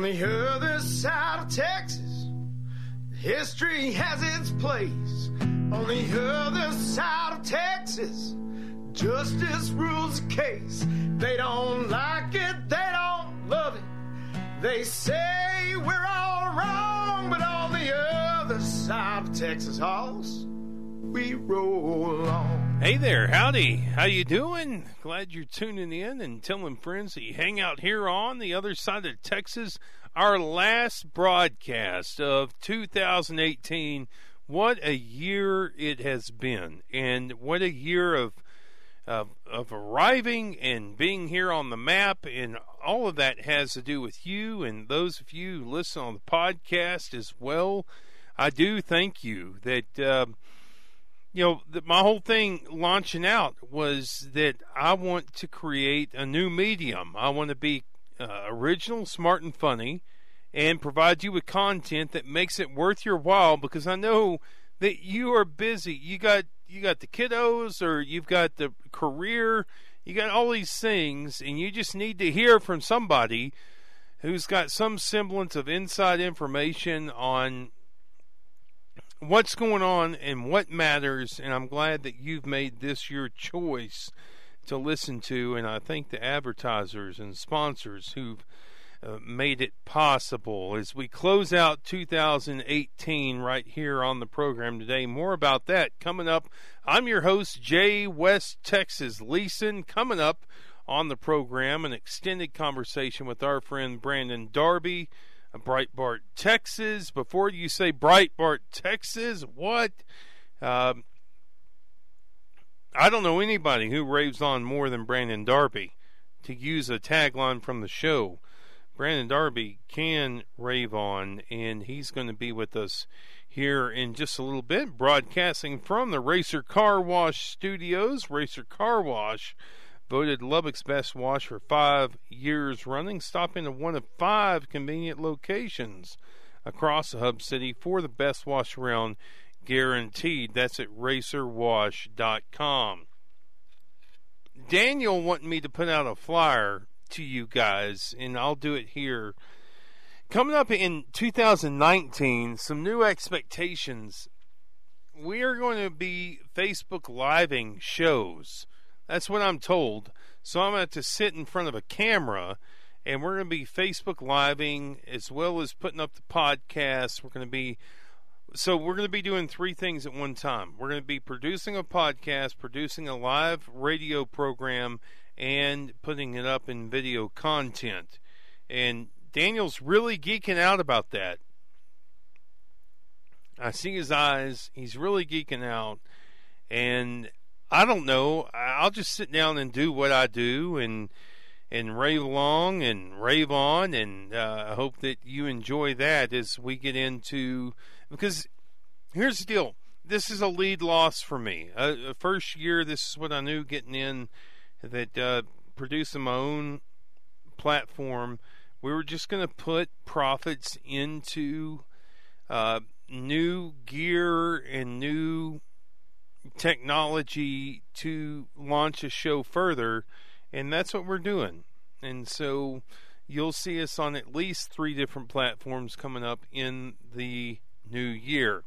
On the other side of Texas, history has its place. On the other side of Texas, justice rules the case. They don't like it, they don't love it. They say we're all wrong, but on the other side of Texas Halls, we roll on. Hey there, howdy. How you doing? Glad you're tuning in and telling friends that you hang out here on the other side of Texas. Our last broadcast of 2018. What a year it has been, and what a year of of, of arriving and being here on the map, and all of that has to do with you and those of you who listen on the podcast as well. I do thank you that. Uh, you know, the, my whole thing launching out was that I want to create a new medium. I want to be uh, original, smart, and funny, and provide you with content that makes it worth your while. Because I know that you are busy. You got you got the kiddos, or you've got the career. You got all these things, and you just need to hear from somebody who's got some semblance of inside information on what's going on and what matters. And I'm glad that you've made this your choice to listen to. And I thank the advertisers and sponsors who've uh, made it possible as we close out 2018 right here on the program today. More about that coming up. I'm your host, Jay West Texas Leeson. Coming up on the program, an extended conversation with our friend Brandon Darby Breitbart, Texas. Before you say Breitbart, Texas, what? Um, I don't know anybody who raves on more than Brandon Darby. To use a tagline from the show, Brandon Darby can rave on, and he's going to be with us here in just a little bit, broadcasting from the Racer Car Wash Studios. Racer Car Wash voted Lubbock's best wash for five years running, stopping at one of five convenient locations across the hub city for the best wash around guaranteed. That's at racerwash.com. Daniel wanted me to put out a flyer to you guys, and I'll do it here. Coming up in 2019, some new expectations. We are going to be Facebook living shows. That's what I'm told. So I'm going to, to sit in front of a camera and we're going to be Facebook living as well as putting up the podcast. We're going to be so we're going to be doing three things at one time. We're going to be producing a podcast, producing a live radio program, and putting it up in video content. And Daniel's really geeking out about that. I see his eyes. He's really geeking out. And I don't know. I'll just sit down and do what I do and and rave along and rave on, and uh, I hope that you enjoy that as we get into because here's the deal. This is a lead loss for me. Uh, first year, this is what I knew getting in that uh, producing my own platform. We were just going to put profits into uh, new gear and new technology to launch a show further, and that's what we're doing. And so you'll see us on at least three different platforms coming up in the new year.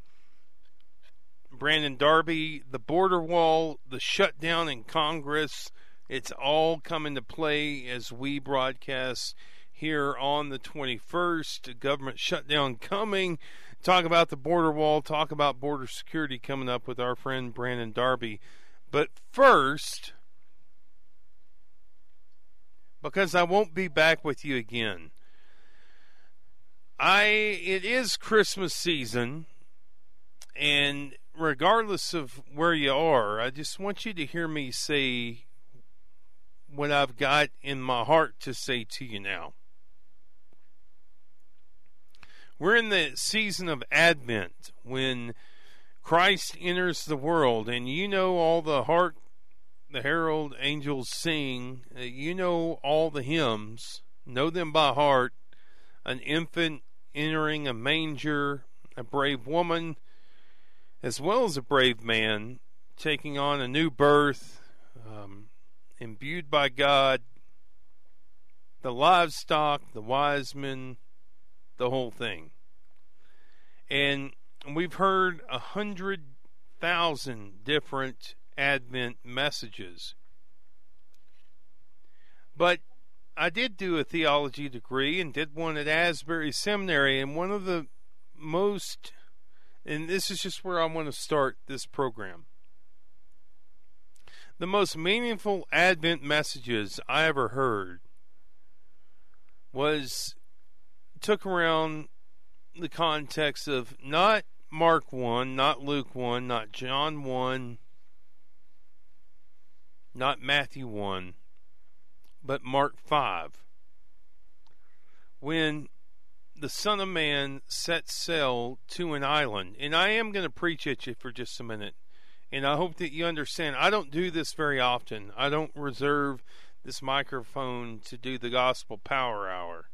Brandon Darby, the border wall, the shutdown in Congress, it's all coming to play as we broadcast here on the 21st. Government shutdown coming talk about the border wall, talk about border security coming up with our friend Brandon Darby. But first, because I won't be back with you again. I it is Christmas season and regardless of where you are, I just want you to hear me say what I've got in my heart to say to you now. We're in the season of Advent when Christ enters the world, and you know all the heart, the herald angels sing. Uh, you know all the hymns, know them by heart. An infant entering a manger, a brave woman, as well as a brave man, taking on a new birth, um, imbued by God. The livestock, the wise men, the whole thing. And we've heard a hundred thousand different Advent messages. But I did do a theology degree and did one at Asbury Seminary, and one of the most, and this is just where I want to start this program. The most meaningful Advent messages I ever heard was took around the context of not Mark 1, not Luke 1, not John 1, not Matthew 1, but Mark 5. When the Son of Man set sail to an island, and I am going to preach at you for just a minute, and I hope that you understand. I don't do this very often. I don't reserve this microphone to do the gospel power hour.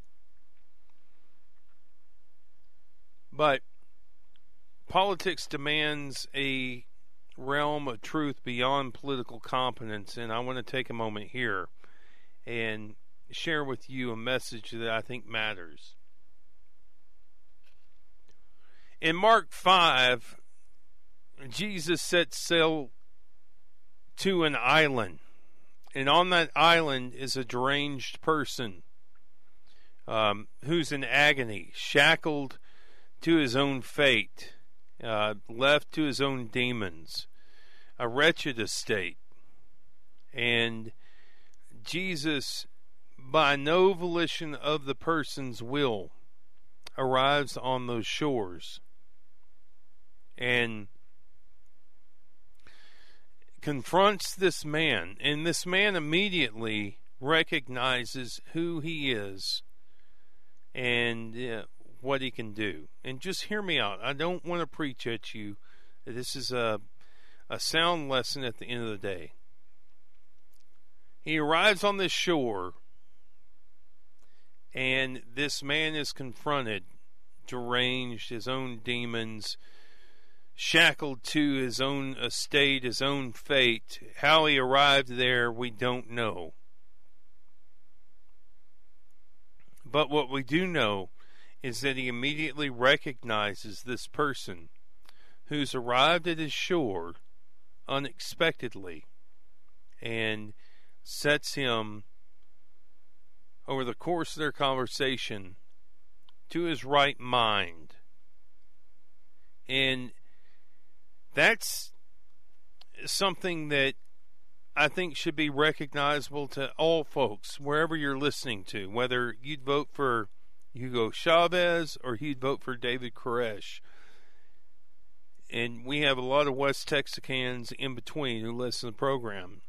But politics demands a realm of truth beyond political competence, and I want to take a moment here and share with you a message that I think matters. In Mark 5, Jesus set sail to an island, and on that island is a deranged person um, who's in agony, shackled to his own fate, uh, left to his own demons, a wretched estate. And Jesus, by no volition of the person's will, arrives on those shores and confronts this man. And this man immediately recognizes who he is and uh, what he can do. And just hear me out. I don't want to preach at you. This is a a sound lesson at the end of the day. He arrives on this shore, and this man is confronted, deranged, his own demons, shackled to his own estate, his own fate. How he arrived there, we don't know. But what we do know is that he immediately recognizes this person who's arrived at his shore unexpectedly and sets him over the course of their conversation to his right mind. And that's something that I think should be recognizable to all folks, wherever you're listening to, whether you'd vote for Hugo Chavez or he'd vote for David Koresh. And we have a lot of West Texicans in between who listen to the program.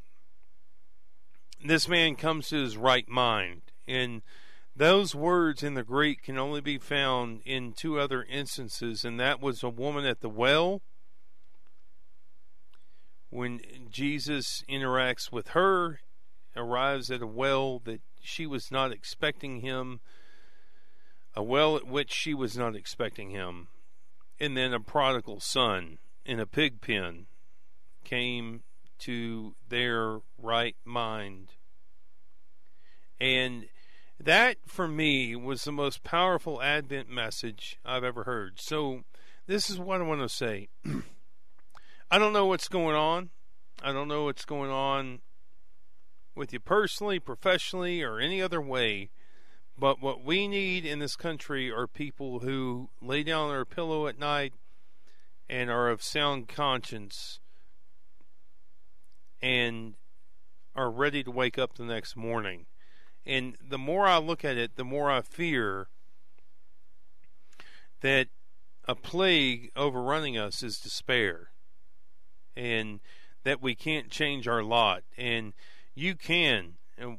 This man comes to his right mind. And those words in the Greek can only be found in two other instances, and that was a woman at the well when Jesus interacts with her, arrives at a well that she was not expecting him a well at which she was not expecting him, and then a prodigal son in a pig pen came to their right mind. And that, for me, was the most powerful Advent message I've ever heard. So, this is what I want to say. I don't know what's going on. I don't know what's going on with you personally, professionally, or any other way. But what we need in this country are people who lay down their pillow at night and are of sound conscience and are ready to wake up the next morning. And the more I look at it, the more I fear that a plague overrunning us is despair and that we can't change our lot. And you can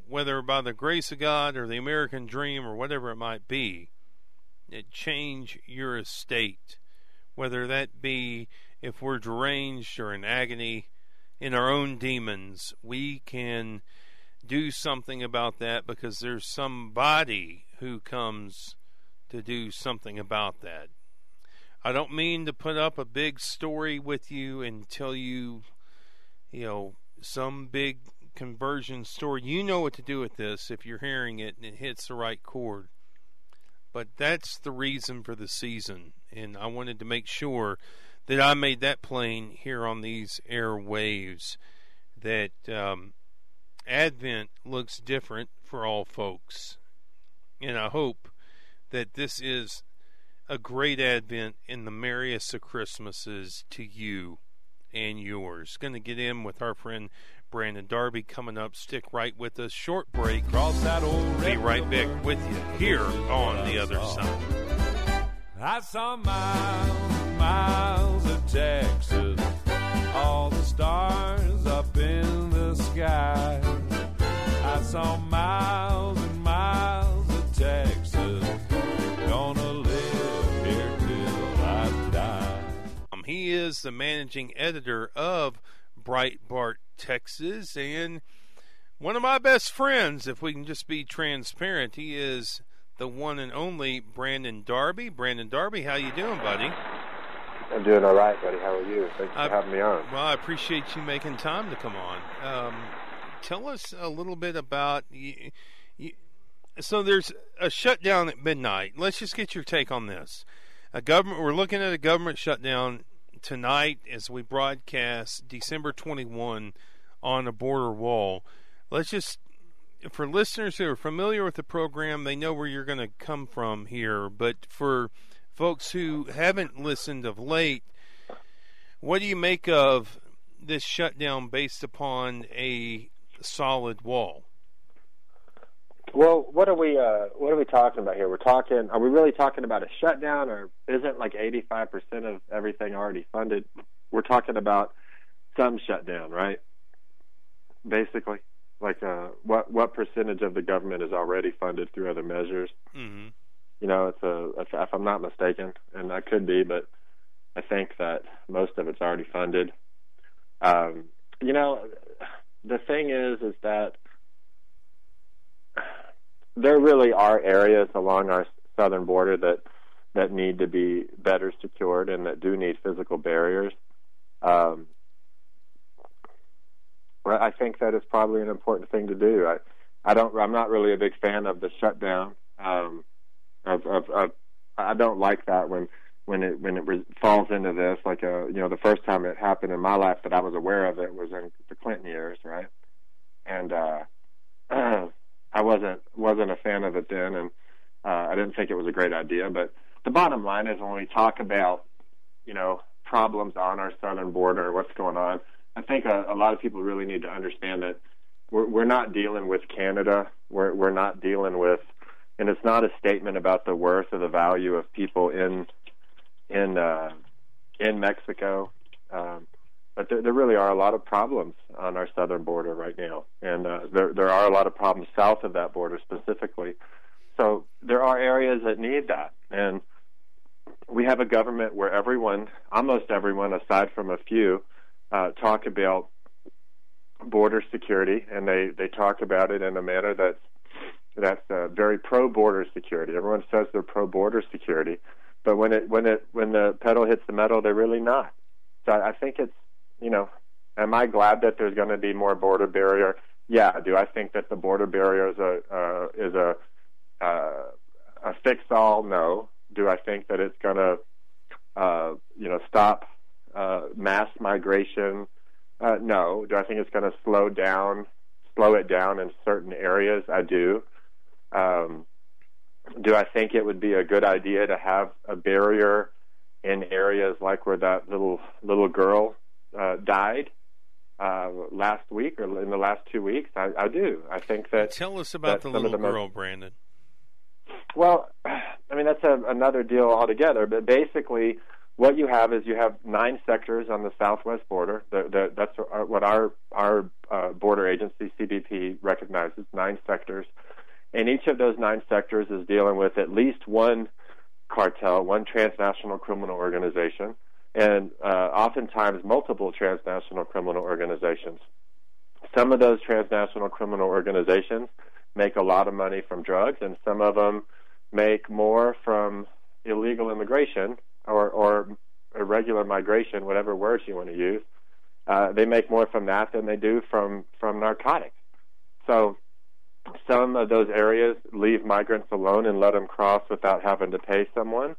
whether by the grace of God or the American dream or whatever it might be, it change your estate, whether that be if we're deranged or in agony in our own demons, we can do something about that because there's somebody who comes to do something about that. I don't mean to put up a big story with you and tell you, you know, some big conversion story. You know what to do with this if you're hearing it and it hits the right chord. but that's the reason for the season, and I wanted to make sure that I made that plain here on these airwaves that um, Advent looks different for all folks, and I hope that this is a great Advent and the merriest of Christmases to you and yours. Going to get in with our friend Brandon Darby coming up. Stick right with us. Short break. Cross that old Be right back with you here on the other side. I saw miles, and miles of Texas, all the stars up in the sky. I saw miles and miles of Texas, gonna live here till I die. Um, he is the managing editor of Breitbart, Texas, and one of my best friends, if we can just be transparent. He is the one and only Brandon Darby. Brandon Darby, how you doing, buddy? I'm doing all right, buddy. How are you? Thanks for I- having me on. Well, I appreciate you making time to come on. Um, tell us a little bit about you, you, so there's a shutdown at midnight. Let's just get your take on this. A government we're looking at a government shutdown tonight as we broadcast December 21 on a border wall. Let's just for listeners who are familiar with the program, they know where you're going to come from here, but for folks who haven't listened of late, what do you make of this shutdown based upon a solid wall? Well, what are we uh, what are we talking about here? We're talking. Are we really talking about a shutdown, or isn't like 85 percent of everything already funded? We're talking about some shutdown, right? Basically, like uh, what what percentage of the government is already funded through other measures? hmm You know, it's a if, if I'm not mistaken, and I could be, but I think that most of it's already funded. Um, you know, the thing is, is that there really are areas along our southern border that that need to be better secured and that do need physical barriers. Um, I think that is probably an important thing to do. I, I don't. I'm not really a big fan of the shutdown. Um, of, of, of I don't like that when when it when it re- falls into this. Like a you know the first time it happened in my life that I was aware of it was in the Clinton years, right? And uh, I wasn't wasn't a fan of it then, and uh, I didn't think it was a great idea. But the bottom line is when we talk about you know problems on our southern border, what's going on, I think a, a lot of people really need to understand that we're, we're not dealing with Canada. We're we're not dealing with, and it's not a statement about the worth or the value of people in in uh, in Mexico. Um, but there, there really are a lot of problems on our southern border right now, and uh, there there are a lot of problems south of that border specifically. So there are areas that need that, and we have a government where everyone, almost everyone, aside from a few, uh, talk about border security, and they they talk about it in a manner that's that's uh, very pro border security. Everyone says they're pro border security, but when it when it when the pedal hits the metal, they're really not. So I, I think it's you know, am I glad that there's going to be more border barrier? Yeah. Do I think that the border barrier is a uh, is a uh, a fix all? No. Do I think that it's going to uh, you know stop uh, mass migration? Uh, no. Do I think it's going to slow down slow it down in certain areas? I do. Um, do I think it would be a good idea to have a barrier in areas like where that little little girl uh, died uh, last week or in the last two weeks? I, I do. I think that. Tell us about the little the most- girl, Brandon. Well, I mean that's a, another deal altogether. But basically, what you have is you have nine sectors on the southwest border. The, the, that's what our our uh, border agency CBP recognizes nine sectors, and each of those nine sectors is dealing with at least one cartel, one transnational criminal organization, and uh, oftentimes multiple transnational criminal organizations. Some of those transnational criminal organizations make a lot of money from drugs, and some of them make more from illegal immigration or, or irregular migration, whatever words you want to use. Uh, they make more from that than they do from from narcotics. So some of those areas leave migrants alone and let them cross without having to pay someone.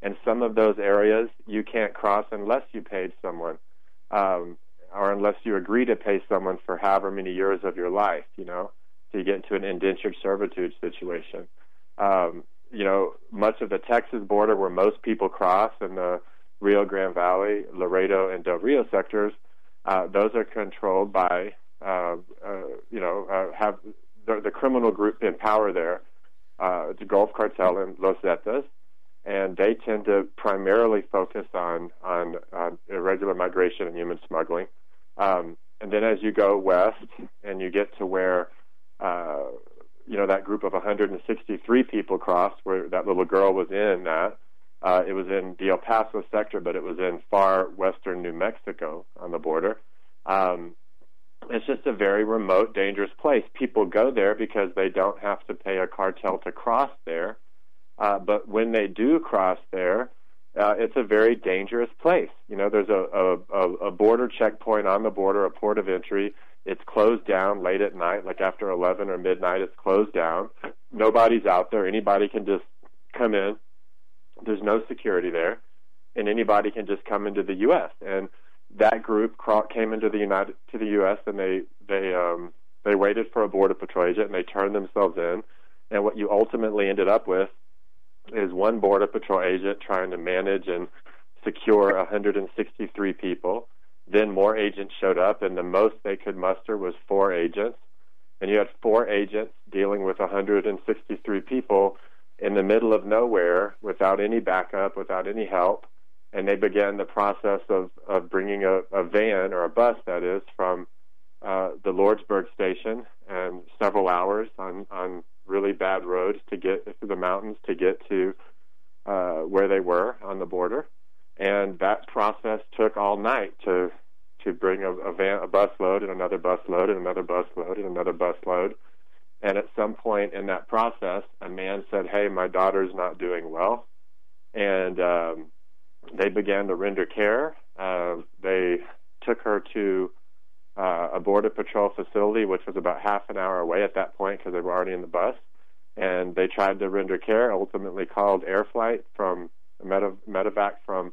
And some of those areas you can't cross unless you paid someone, um, or unless you agree to pay someone for however many years of your life, you know, so you get into an indentured servitude situation. Um, you know, much of the Texas border where most people cross in the Rio Grande Valley, Laredo, and Del Rio sectors, uh, those are controlled by, uh, uh, you know, uh, have the, the criminal group in power there, uh, the Gulf Cartel and Los Zetas, and they tend to primarily focus on on, on irregular migration and human smuggling. Um, and then as you go west and you get to where uh, you know that group of 163 people crossed, where that little girl was in that. Uh, it was in the El Paso sector, but it was in far western New Mexico on the border. Um, it's just a very remote, dangerous place. People go there because they don't have to pay a cartel to cross there. Uh, but when they do cross there, uh, it's a very dangerous place. You know, there's a, a, a border checkpoint on the border, a port of entry. It's closed down late at night, like after 11 or midnight, it's closed down. Nobody's out there. Anybody can just come in. There's no security there, and anybody can just come into the U.S. And that group came into the United to the U.S. and they they um, they waited for a border patrol agent and they turned themselves in. And what you ultimately ended up with is one border patrol agent trying to manage and secure 163 people. Then more agents showed up, and the most they could muster was four agents. And you had four agents dealing with 163 people in the middle of nowhere without any backup, without any help and they began the process of, of bringing a, a van or a bus, that is, from uh, the Lordsburg station and several hours on, on really bad roads to get through the mountains to get to uh, where they were on the border. And that process took all night to to bring a, a van, a bus load, and another bus load, and another bus load, and another bus load. And at some point in that process, a man said, "Hey, my daughter's not doing well," and um, they began to render care. Uh, they took her to uh, a border patrol facility, which was about half an hour away at that point because they were already in the bus. And they tried to render care. Ultimately, called air flight from Meta, medevac from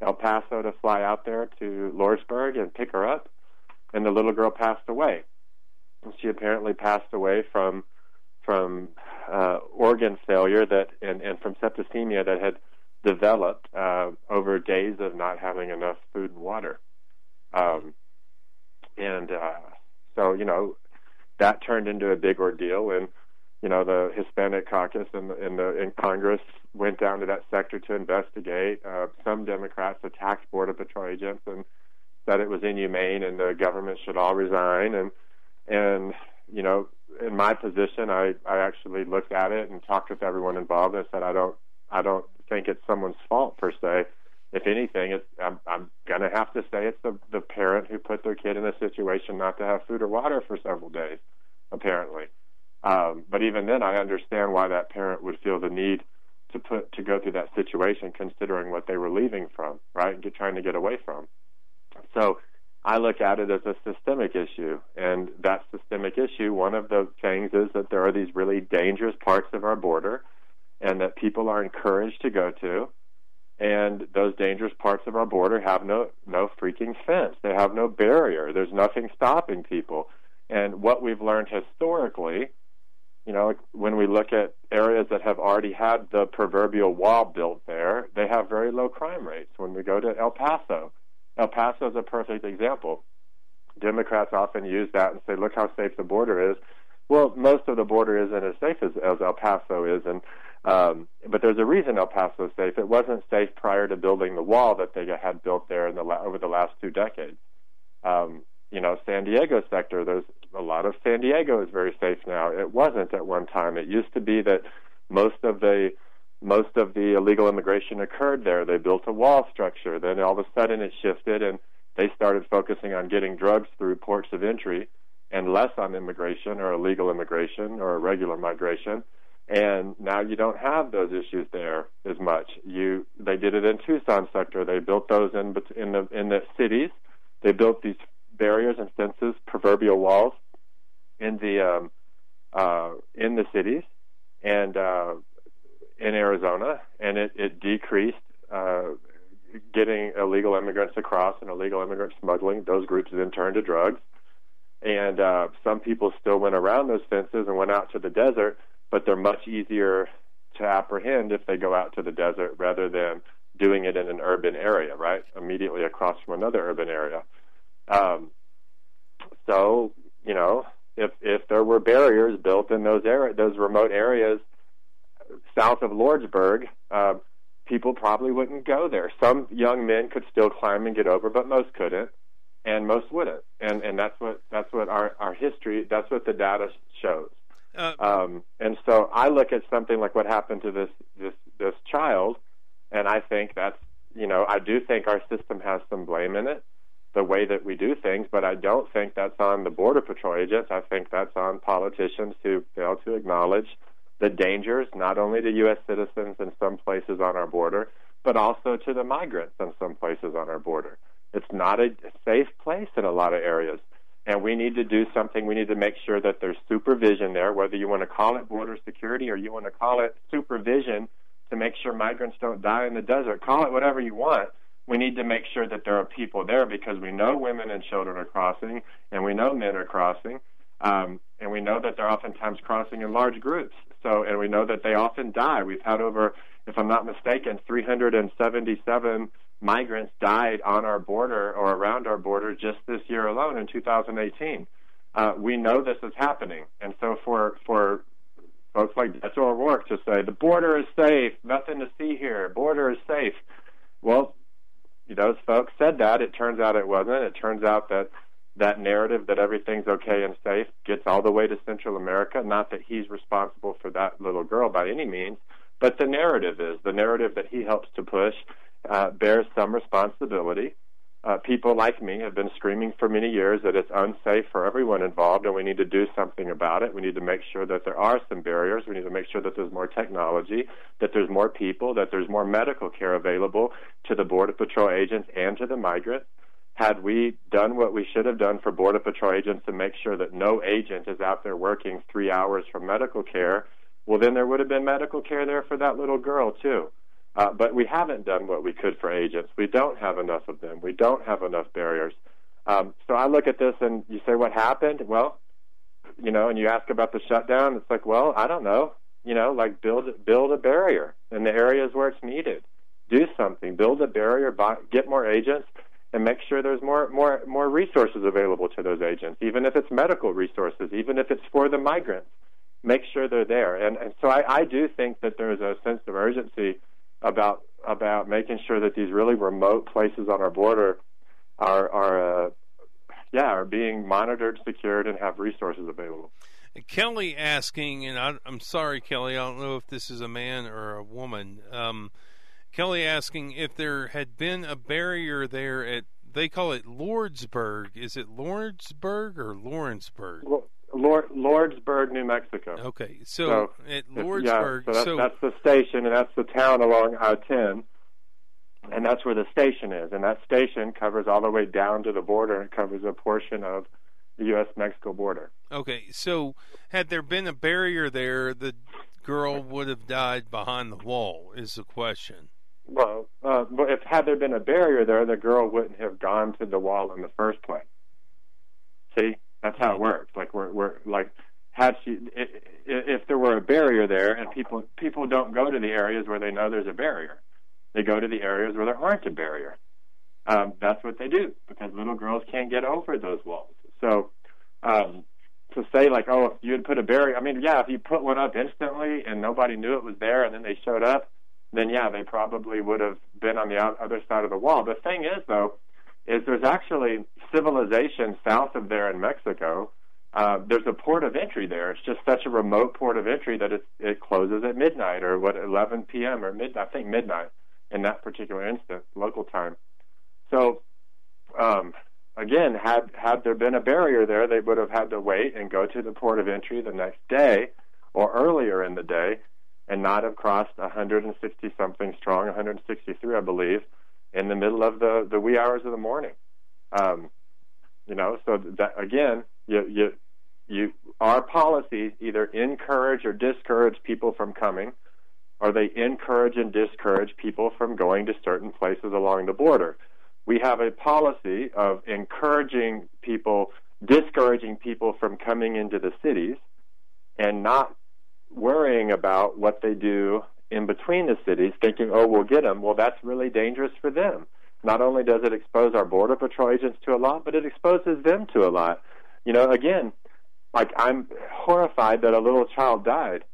El Paso to fly out there to Lordsburg and pick her up. And the little girl passed away. She apparently passed away from from uh, organ failure that and, and from septicemia that had developed uh, over days of not having enough food and water. Um, and uh, so, you know, that turned into a big ordeal. And, you know, the Hispanic caucus in, the, in, the, in Congress went down to that sector to investigate. Uh, some Democrats attacked Border Patrol agents and said it was inhumane and the government should all resign. And, and you know, in my position, I, I actually looked at it and talked with everyone involved and said, I don't, I don't think it's someone's fault per se. If anything, it's, I'm, I'm going to have to say it's the, the parent who put their kid in a situation not to have food or water for several days, apparently. Um, but even then, I understand why that parent would feel the need to put to go through that situation, considering what they were leaving from, right, and trying to get away from. So I look at it as a systemic issue, and that systemic issue, one of the things is that there are these really dangerous parts of our border and that people are encouraged to go to. And those dangerous parts of our border have no no freaking fence. They have no barrier. There's nothing stopping people. And what we've learned historically, you know, when we look at areas that have already had the proverbial wall built there, they have very low crime rates. When we go to El Paso, El Paso is a perfect example. Democrats often use that and say, "Look how safe the border is." Well, most of the border isn't as safe as, as El Paso is, and um, but there's a reason El Paso is safe. It wasn't safe prior to building the wall that they had built there in the over the last two decades. Um, you know, San Diego sector. There's a lot of San Diego is very safe now. It wasn't at one time. It used to be that most of the most of the illegal immigration occurred there. They built a wall structure. Then all of a sudden it shifted and they started focusing on getting drugs through ports of entry and less on immigration or illegal immigration or irregular migration and now you don't have those issues there as much. You they did it in Tucson sector. They built those in in the in the cities. They built these barriers and fences, proverbial walls, in the um, uh, in the cities and uh, in Arizona, and it, it decreased uh, getting illegal immigrants across and illegal immigrant smuggling. Those groups then turned to drugs, and uh, some people still went around those fences and went out to the desert, but they're much easier to apprehend if they go out to the desert rather than doing it in an urban area, right? Immediately across from another urban area. Um, so, you know, if if there were barriers built in those area, those remote areas south of Lordsburg, uh, people probably wouldn't go there. Some young men could still climb and get over, but most couldn't, and most wouldn't. And and that's what that's what our our history. That's what the data shows. Uh, um, and so I look at something like what happened to this this this child, and I think that's you know I do think our system has some blame in it, the way that we do things, but I don't think that's on the border patrol agents. I think that's on politicians who fail to acknowledge the dangers not only to U.S. citizens in some places on our border, but also to the migrants in some places on our border. It's not a safe place in a lot of areas and we need to do something. We need to make sure that there's supervision there, whether you want to call it border security or you want to call it supervision to make sure migrants don't die in the desert. Call it whatever you want. We need to make sure that there are people there because we know women and children are crossing, and we know men are crossing, um, and we know that they're oftentimes crossing in large groups. So, and we know that they often die. We've had over, if I'm not mistaken, 377 migrants died on our border or around our border just this year alone in 2018. Uh, we know this is happening, and so for for folks like Beto O'Rourke to say the border is safe, nothing to see here, border is safe. Well, those folks said that. It turns out it wasn't. It turns out that that narrative that everything's okay and safe gets all the way to Central America. Not that he's responsible for that little girl by any means, but the narrative is the narrative that he helps to push uh, bears some responsibility. Uh, people like me have been screaming for many years that it's unsafe for everyone involved, and we need to do something about it. We need to make sure that there are some barriers. We need to make sure that there's more technology, that there's more people, that there's more medical care available to the Border Patrol agents and to the migrants. Had we done what we should have done for Border Patrol agents to make sure that no agent is out there working three hours for medical care, well, then there would have been medical care there for that little girl, too. Uh, but we haven't done what we could for agents. We don't have enough of them. We don't have enough barriers. Um, so I look at this and you say, what happened? Well, you know, and you ask about the shutdown. It's like, well, I don't know. You know, like build build a barrier in the areas where it's needed. Do something. Build a barrier. Buy, get more agents, and make sure there's more more more resources available to those agents. Even if it's medical resources, even if it's for the migrants, make sure they're there. And and so I, I do think that there's a sense of urgency about about making sure that these really remote places on our border are are uh, yeah are being monitored, secured, and have resources available. Kelly asking, and I, am sorry, Kelly, I don't know if this is a man or a woman. Um, Kelly asking if there had been a barrier there at they call it Lordsburg. Is it Lordsburg or Lawrenceburg? Well, Lord, Lordsburg, New Mexico. Okay, so, so at Lordsburg, yeah, so, that's, so that's the station, and that's the town along I-10, and that's where the station is. And that station covers all the way down to the border, and covers a portion of the U.S.-Mexico border. Okay, so had there been a barrier there, the girl would have died behind the wall. Is the question? Well, uh, if had there been a barrier there, the girl wouldn't have gone to the wall in the first place. See, that's how it works. Like we're we're like had she if there were a barrier there and people people don't go to the areas where they know there's a barrier. They go to the areas where there aren't a barrier. Um, that's what they do because little girls can't get over those walls. So um, to say like, oh, if you had put a barrier, I mean, yeah, if you put one up instantly and nobody knew it was there, and then they showed up, then yeah, they probably would have been on the other side of the wall. The thing is, though, is there's actually civilization south of there in Mexico. Uh, there's a port of entry there. It's just such a remote port of entry that it it closes at midnight or what 11 p.m. or mid I think midnight in that particular instance, local time. So um, again, had had there been a barrier there, they would have had to wait and go to the port of entry the next day or earlier in the day, and not have crossed 160 something strong, 163 I believe, in the middle of the the wee hours of the morning. Um, you know, so that again, you you you our policies either encourage or discourage people from coming, or they encourage and discourage people from going to certain places along the border. We have a policy of encouraging people, discouraging people from coming into the cities, and not worrying about what they do in between the cities, thinking, oh, we'll get them. Well, that's really dangerous for them. Not only does it expose our Border Patrol agents to a lot, but it exposes them to a lot. You know, again, like I'm horrified that a little child died,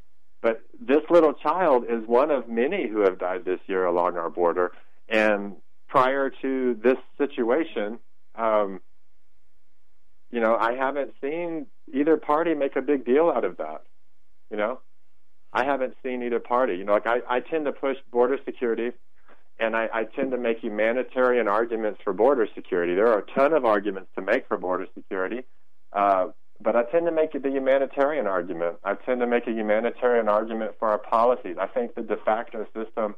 but this little child is one of many who have died this year along our border. And prior to this situation, um, you know, I haven't seen either party make a big deal out of that. You know, I haven't seen either party. You know, like I, I tend to push border security and I, I tend to make humanitarian arguments for border security. There are a ton of arguments to make for border security, uh, but I tend to make the humanitarian argument. I tend to make a humanitarian argument for our policies. I think the de facto system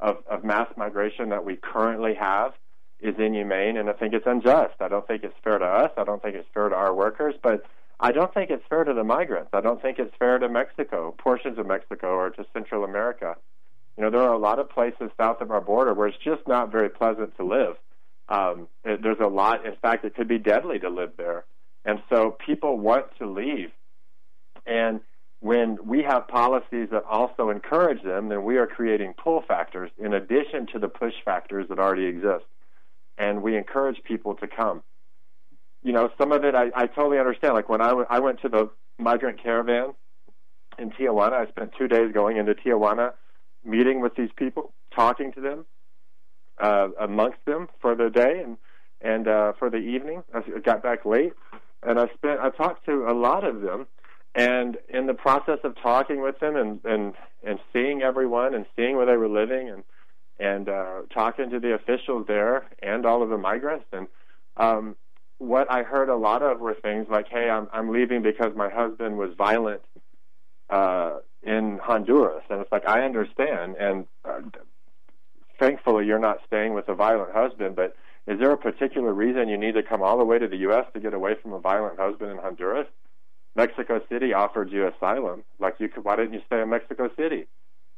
of, of mass migration that we currently have is inhumane, and I think it's unjust. I don't think it's fair to us. I don't think it's fair to our workers, but I don't think it's fair to the migrants. I don't think it's fair to Mexico, portions of Mexico, or to Central America. You know, there are a lot of places south of our border where it's just not very pleasant to live. Um, it, there's a lot. In fact, it could be deadly to live there, and so people want to leave. And when we have policies that also encourage them, then we are creating pull factors in addition to the push factors that already exist. And we encourage people to come. You know, some of it I, I totally understand. Like when I, w- I went to the migrant caravan in Tijuana, I spent two days going into Tijuana meeting with these people, talking to them, uh, amongst them for the day and and uh, for the evening. I got back late, and I spent I talked to a lot of them, and in the process of talking with them and and and seeing everyone and seeing where they were living and and uh, talking to the officials there and all of the migrants and um, what I heard a lot of were things like, "Hey, I'm I'm leaving because my husband was violent uh, in Honduras, and it's like I understand, and uh, thankfully you're not staying with a violent husband, but is there a particular reason you need to come all the way to the U.S. to get away from a violent husband in Honduras? Mexico City offered you asylum. Like you could, why didn't you stay in Mexico City,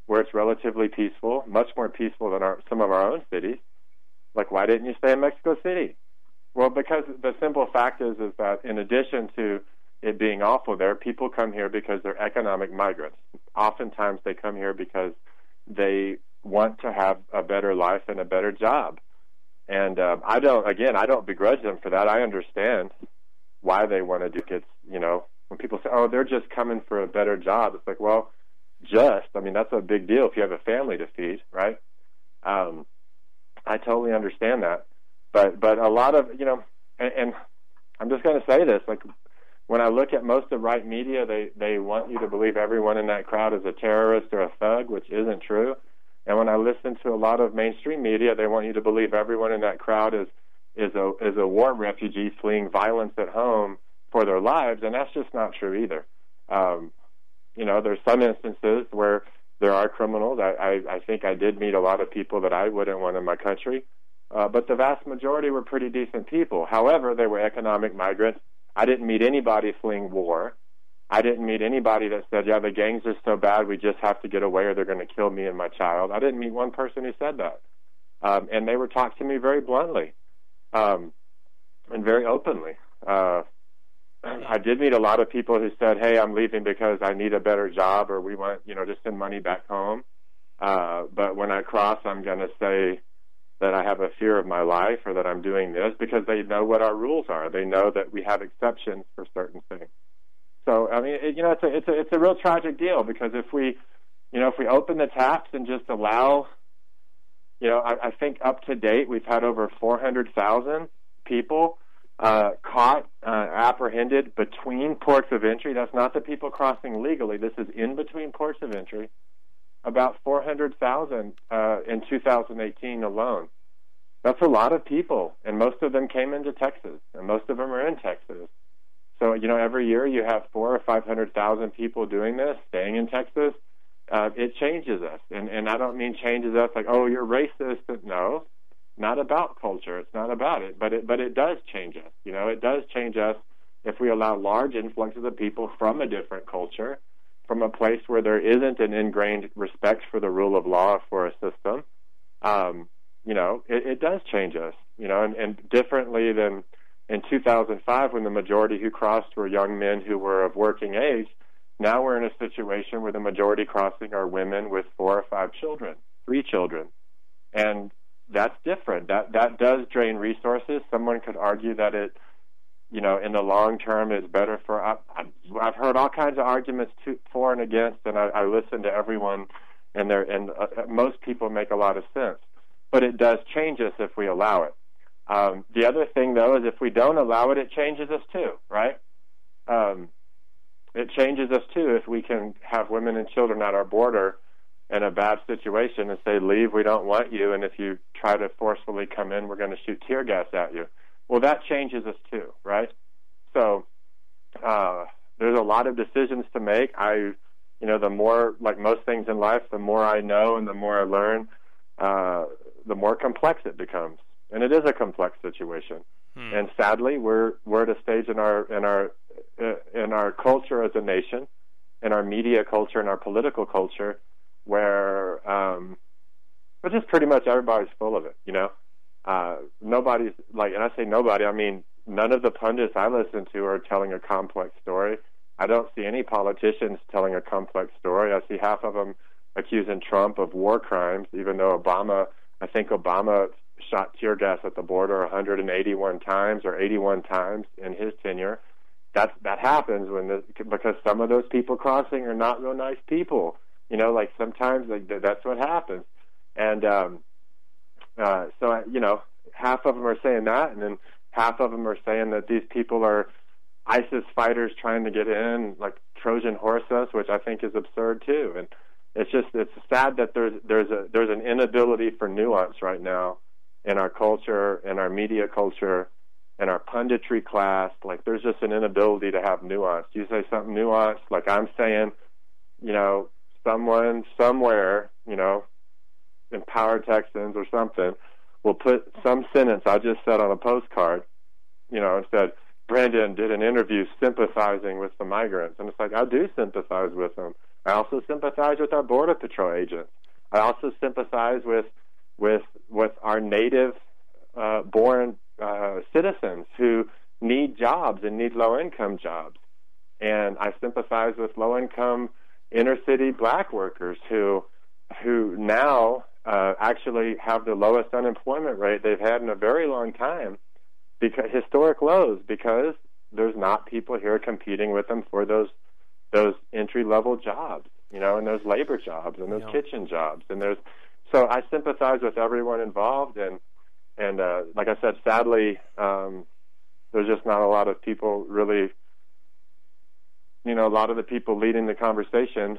where it's relatively peaceful, much more peaceful than our, some of our own cities? Like why didn't you stay in Mexico City? Well, because the simple fact is, is that in addition to it being awful there, people come here because they're economic migrants. Oftentimes they come here because they want to have a better life and a better job. And um, I don't, again, I don't begrudge them for that. I understand why they want to do it. You know, when people say, "Oh, they're just coming for a better job," it's like, well, just. I mean, that's a big deal if you have a family to feed, right? Um, I totally understand that, but but a lot of you know, and, and I'm just going to say this, like when I look at most of right media, they they want you to believe everyone in that crowd is a terrorist or a thug, which isn't true. And when I listen to a lot of mainstream media, they want you to believe everyone in that crowd is is a is a war refugee fleeing violence at home for their lives, and that's just not true either. Um, you know, there's some instances where there are criminals. I, I I think I did meet a lot of people that I wouldn't want in my country, uh, but the vast majority were pretty decent people. However, they were economic migrants I didn't meet anybody fleeing war. I didn't meet anybody that said, "Yeah, the gangs are so bad, we just have to get away, or they're going to kill me and my child." I didn't meet one person who said that, um, and they were talking to me very bluntly um, and very openly. Uh, I did meet a lot of people who said, "Hey, I'm leaving because I need a better job, or we want, you know, to send money back home." Uh, but when I cross, I'm going to say, that I have a fear of my life or that I'm doing this because they know what our rules are. They know that we have exceptions for certain things. So I mean, it, you know, it's a it's a it's a real tragic deal because if we, you know, if we open the taps and just allow, you know, I, I think up to date we've had over 400,000 people uh, caught, uh, apprehended between ports of entry. That's not the people crossing legally. This is in between ports of entry about 400,000 uh, in 2018 alone. That's a lot of people, and most of them came into Texas, and most of them are in Texas. So you know, every year you have four or five hundred thousand people doing this, staying in Texas. Uh, it changes us, and and I don't mean changes us like, oh, you're racist. No, not about culture. It's not about it, but it but it does change us. You know, it does change us if we allow large influxes of people from a different culture, from a place where there isn't an ingrained respect for the rule of law for a system, um, you know, it, it does change us, you know, and, and differently than in 2005 when the majority who crossed were young men who were of working age. Now we're in a situation where the majority crossing are women with four or five children, three children, and that's different. That that does drain resources. Someone could argue that it, you know, in the long term is better for. I, I've heard all kinds of arguments to, for and against, and I, I listen to everyone, and there and uh, most people make a lot of sense. But it does change us if we allow it. Um, the other thing, though, is if we don't allow it, it changes us too, right? Um, it changes us too if we can have women and children at our border in a bad situation and say, leave, we don't want you, and if you try to forcefully come in, we're going to shoot tear gas at you. Well, that changes us too, right? So uh, there's a lot of decisions to make. I, you know, the more, like most things in life, the more I know and the more I learn, uh, the more complex it becomes. And it is a complex situation. Hmm. And sadly, we're we're at a stage in our in our uh, in our culture as a nation, in our media culture, in our political culture, where um, but just pretty much everybody's full of it. You know, uh, nobody's like, and I say nobody, I mean none of the pundits I listen to are telling a complex story. I don't see any politicians telling a complex story. I see half of them accusing Trump of war crimes, even though Obama, I think Obama shot tear gas at the border 181 times or 81 times in his tenure. That that happens when the, because some of those people crossing are not real nice people. You know, like sometimes like that's what happens. And um, uh, so you know, half of them are saying that, and then half of them are saying that these people are ISIS fighters trying to get in, like Trojan horse us, which I think is absurd too. And it's just it's sad that there's there's a there's an inability for nuance right now in our culture, in our media culture, in our punditry class. Like there's just an inability to have nuance. You say something nuanced, like I'm saying, you know, someone somewhere, you know, empowered Texans or something, will put some sentence I just said on a postcard, you know, and said, Brandon did an interview sympathizing with the migrants. And it's like, I do sympathize with them. I also sympathize with our Border Patrol agents. I also sympathize with with with our native uh, born uh, citizens who need jobs and need low income jobs. And I sympathize with low income inner city black workers who who now uh, actually have the lowest unemployment rate they've had in a very long time because historic lows because there's not people here competing with them for those those entry level jobs you know and those labor jobs and those yeah. kitchen jobs and there's so I sympathize with everyone involved, and and uh, like I said, sadly, um, there's just not a lot of people really. You know, a lot of the people leading the conversation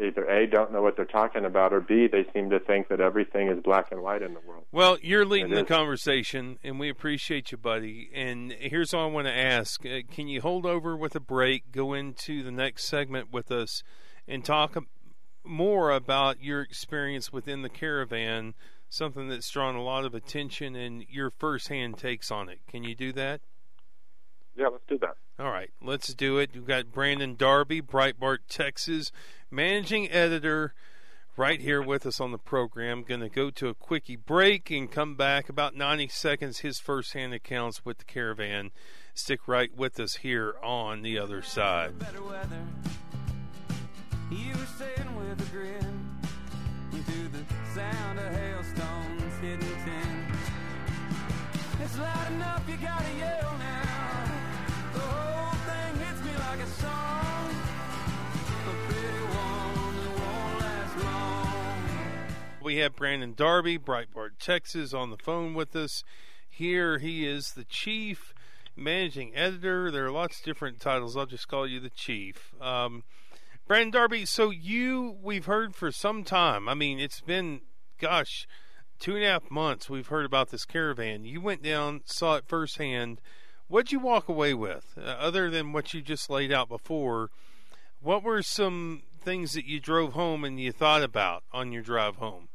either a don't know what they're talking about, or b they seem to think that everything is black and white in the world. Well, you're leading the conversation, and we appreciate you, buddy. And here's all I want to ask: uh, Can you hold over with a break, go into the next segment with us, and talk more about your experience within the caravan, something that's drawn a lot of attention and your firsthand takes on it. Can you do that? Yeah, let's do that. All right, let's do it. We've got Brandon Darby, Breitbart, Texas, managing editor, right here with us on the program. Going to go to a quickie break and come back about 90 seconds. His firsthand accounts with the caravan. Stick right with us here on the other side. It's loud enough, you gotta yell now. The whole thing hits me like a song. We have Brandon Darby, Breitbart, Texas, on the phone with us. Here he is, the chief managing editor. There are lots of different titles. I'll just call you the chief. Um, Brandon Darby, so you, we've heard for some time. I mean, it's been, gosh, two and a half months we've heard about this caravan. You went down, saw it firsthand. What'd you walk away with, uh, other than what you just laid out before? What were some things that you drove home and you thought about on your drive home?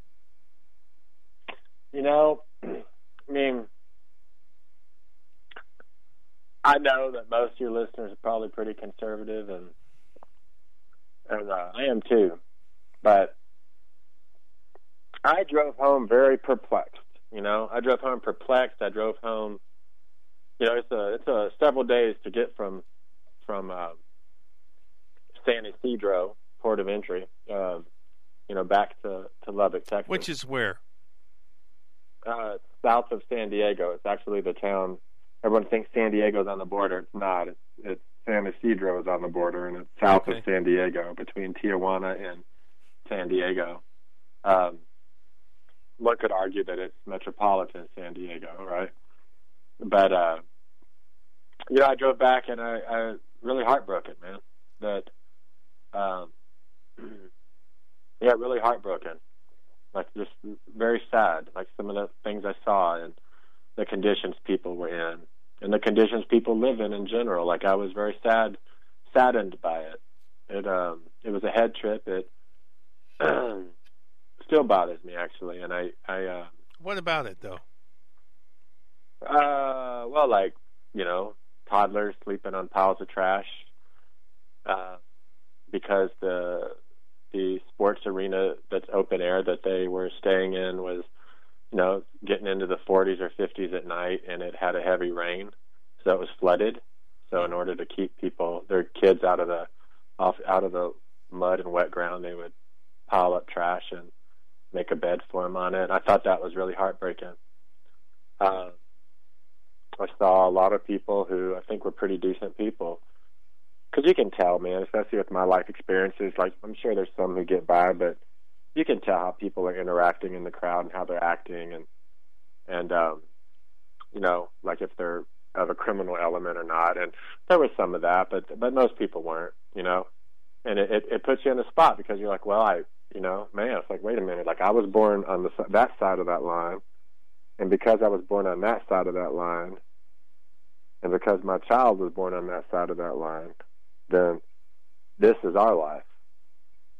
You know, I mean, I know that most of your listeners are probably pretty conservative, and and uh, I am too. But I drove home very perplexed. You know, I drove home perplexed. I drove home. You know, it's a it's a several days to get from from uh, San Ysidro, port of entry, uh, you know, back to to Lubbock, Texas. Which is where? Uh, south of San Diego. It's actually the town. Everyone thinks San Diego's on the border. It's not. It's, it's San Ysidro is on the border, and it's south Okay. of San Diego, between Tijuana and San Diego. Um, one could argue that it's metropolitan San Diego, right? But uh, yeah, I drove back and I, I really heartbroken, man. That um, yeah, really heartbroken. Like just very sad. Like some of the things I saw and the conditions people were in, and the conditions people live in in general. Like I was very sad, saddened by it. It um, it was a head trip. It still bothers me actually, and I I uh, What about it though? uh, well, like you know, toddlers sleeping on piles of trash, uh, because the the sports arena that's open air that they were staying in was, you know, getting into the 40s or 50s at night, and it had a heavy rain, so it was flooded. So in order to keep people, their kids out of the off out of the mud and wet ground, they would pile up trash and make a bed for them on it. I thought that was really heartbreaking. Uh, I saw a lot of people who I think were pretty decent people. Because you can tell, man, especially with my life experiences. Like, I'm sure there's some who get by, but you can tell how people are interacting in the crowd and how they're acting, and and um, you know, like if they're of a criminal element or not. And there was some of that, but but most people weren't, you know. And it it, it puts you in a spot because you're like, well, I, you know, man, it's like, wait a minute, like I was born on the that side of that line, and because I was born on that side of that line, and because my child was born on that side of that line, then this is our life.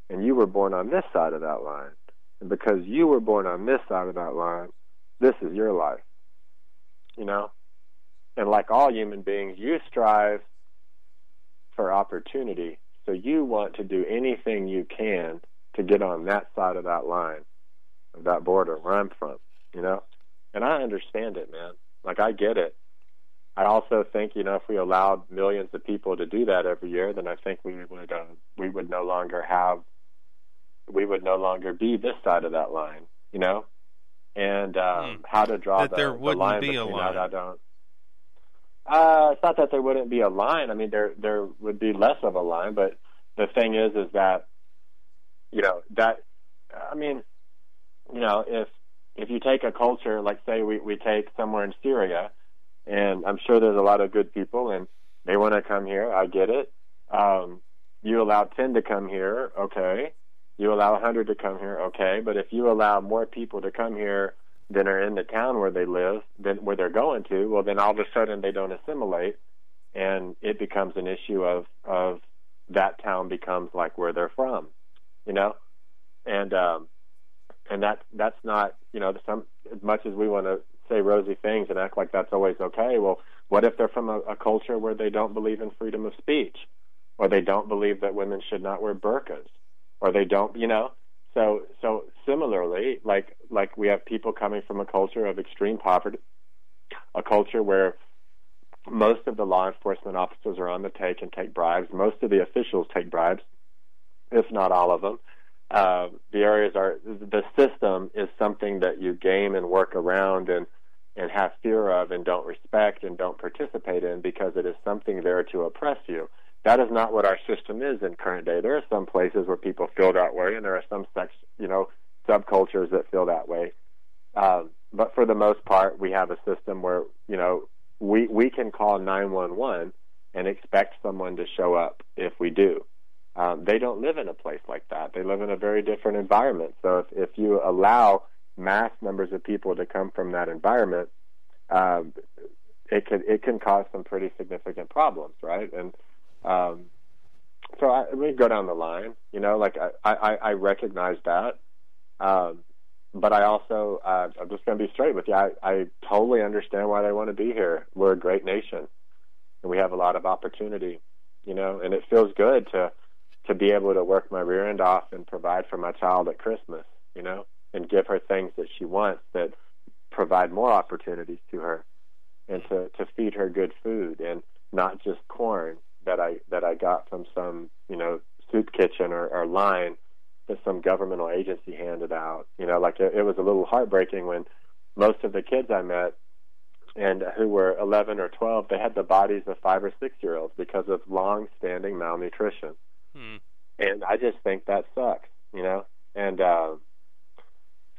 And you were born on this side of that line. And because you were born on this side of that line, this is your life. You know? And like all human beings, you strive for opportunity. So you want to do anything you can to get on that side of that line, of that border where I'm from, you know? And I understand it, man. Like I get it. I also think, you know, if we allowed millions of people to do that every year, then I think we would uh, we would no longer have we would no longer be this side of that line, you know. And um, Hmm. how to draw That the, there wouldn't line be a line. that, I don't. Uh, it's not that there wouldn't be a line. I mean, there there would be less of a line, but the thing is, is that you know that I mean, you know, if if you take a culture, like say we we take somewhere in Syria, and I'm sure there's a lot of good people, and they want to come here. I get it. Um, you allow ten to come here, okay. You allow a hundred to come here, okay. But if you allow more people to come here than are in the town where they live, than where they're going to, well, then all of a sudden they don't assimilate, and it becomes an issue of of that town becomes like where they're from, you know, and um, and that that's not you know some as much as we want to say rosy things and act like that's always okay. Well, what if they're from a, a culture where they don't believe in freedom of speech, or they don't believe that women should not wear burqas, or they don't, you know? So so similarly, like like we have people coming from a culture of extreme poverty, a culture where most of the law enforcement officers are on the take and take bribes. Most of the officials take bribes, if not all of them. Uh, the areas are the system is something that you game and work around and and have fear of and don't respect and don't participate in because it is something there to oppress you. That is not what our system is in current day. There are some places where people feel that way, and there are some sex, you know, subcultures that feel that way. Um, but for the most part, we have a system where you know we we can call 911 and expect someone to show up if we do. Um, they don't live in a place like that. They live in a very different environment. So if, if you allow mass numbers of people to come from that environment, um, it can it can cause some pretty significant problems, right? And um, so I, we go down the line, you know, like I I, I recognize that, um, but I also uh, I'm just going to be straight with you. I, I totally understand why they want to be here. We're a great nation, and we have a lot of opportunity, you know, and it feels good to to be able to work my rear end off and provide for my child at Christmas, you know, and give her things that she wants that provide more opportunities to her and to to feed her good food and not just corn that I that I got from some, you know, soup kitchen or, or line that some governmental agency handed out. You know, like it, it was a little heartbreaking when most of the kids I met and who were 11 or 12, they had the bodies of five or six year olds because of long standing malnutrition. Hmm. And I just think that sucks, you know? And uh,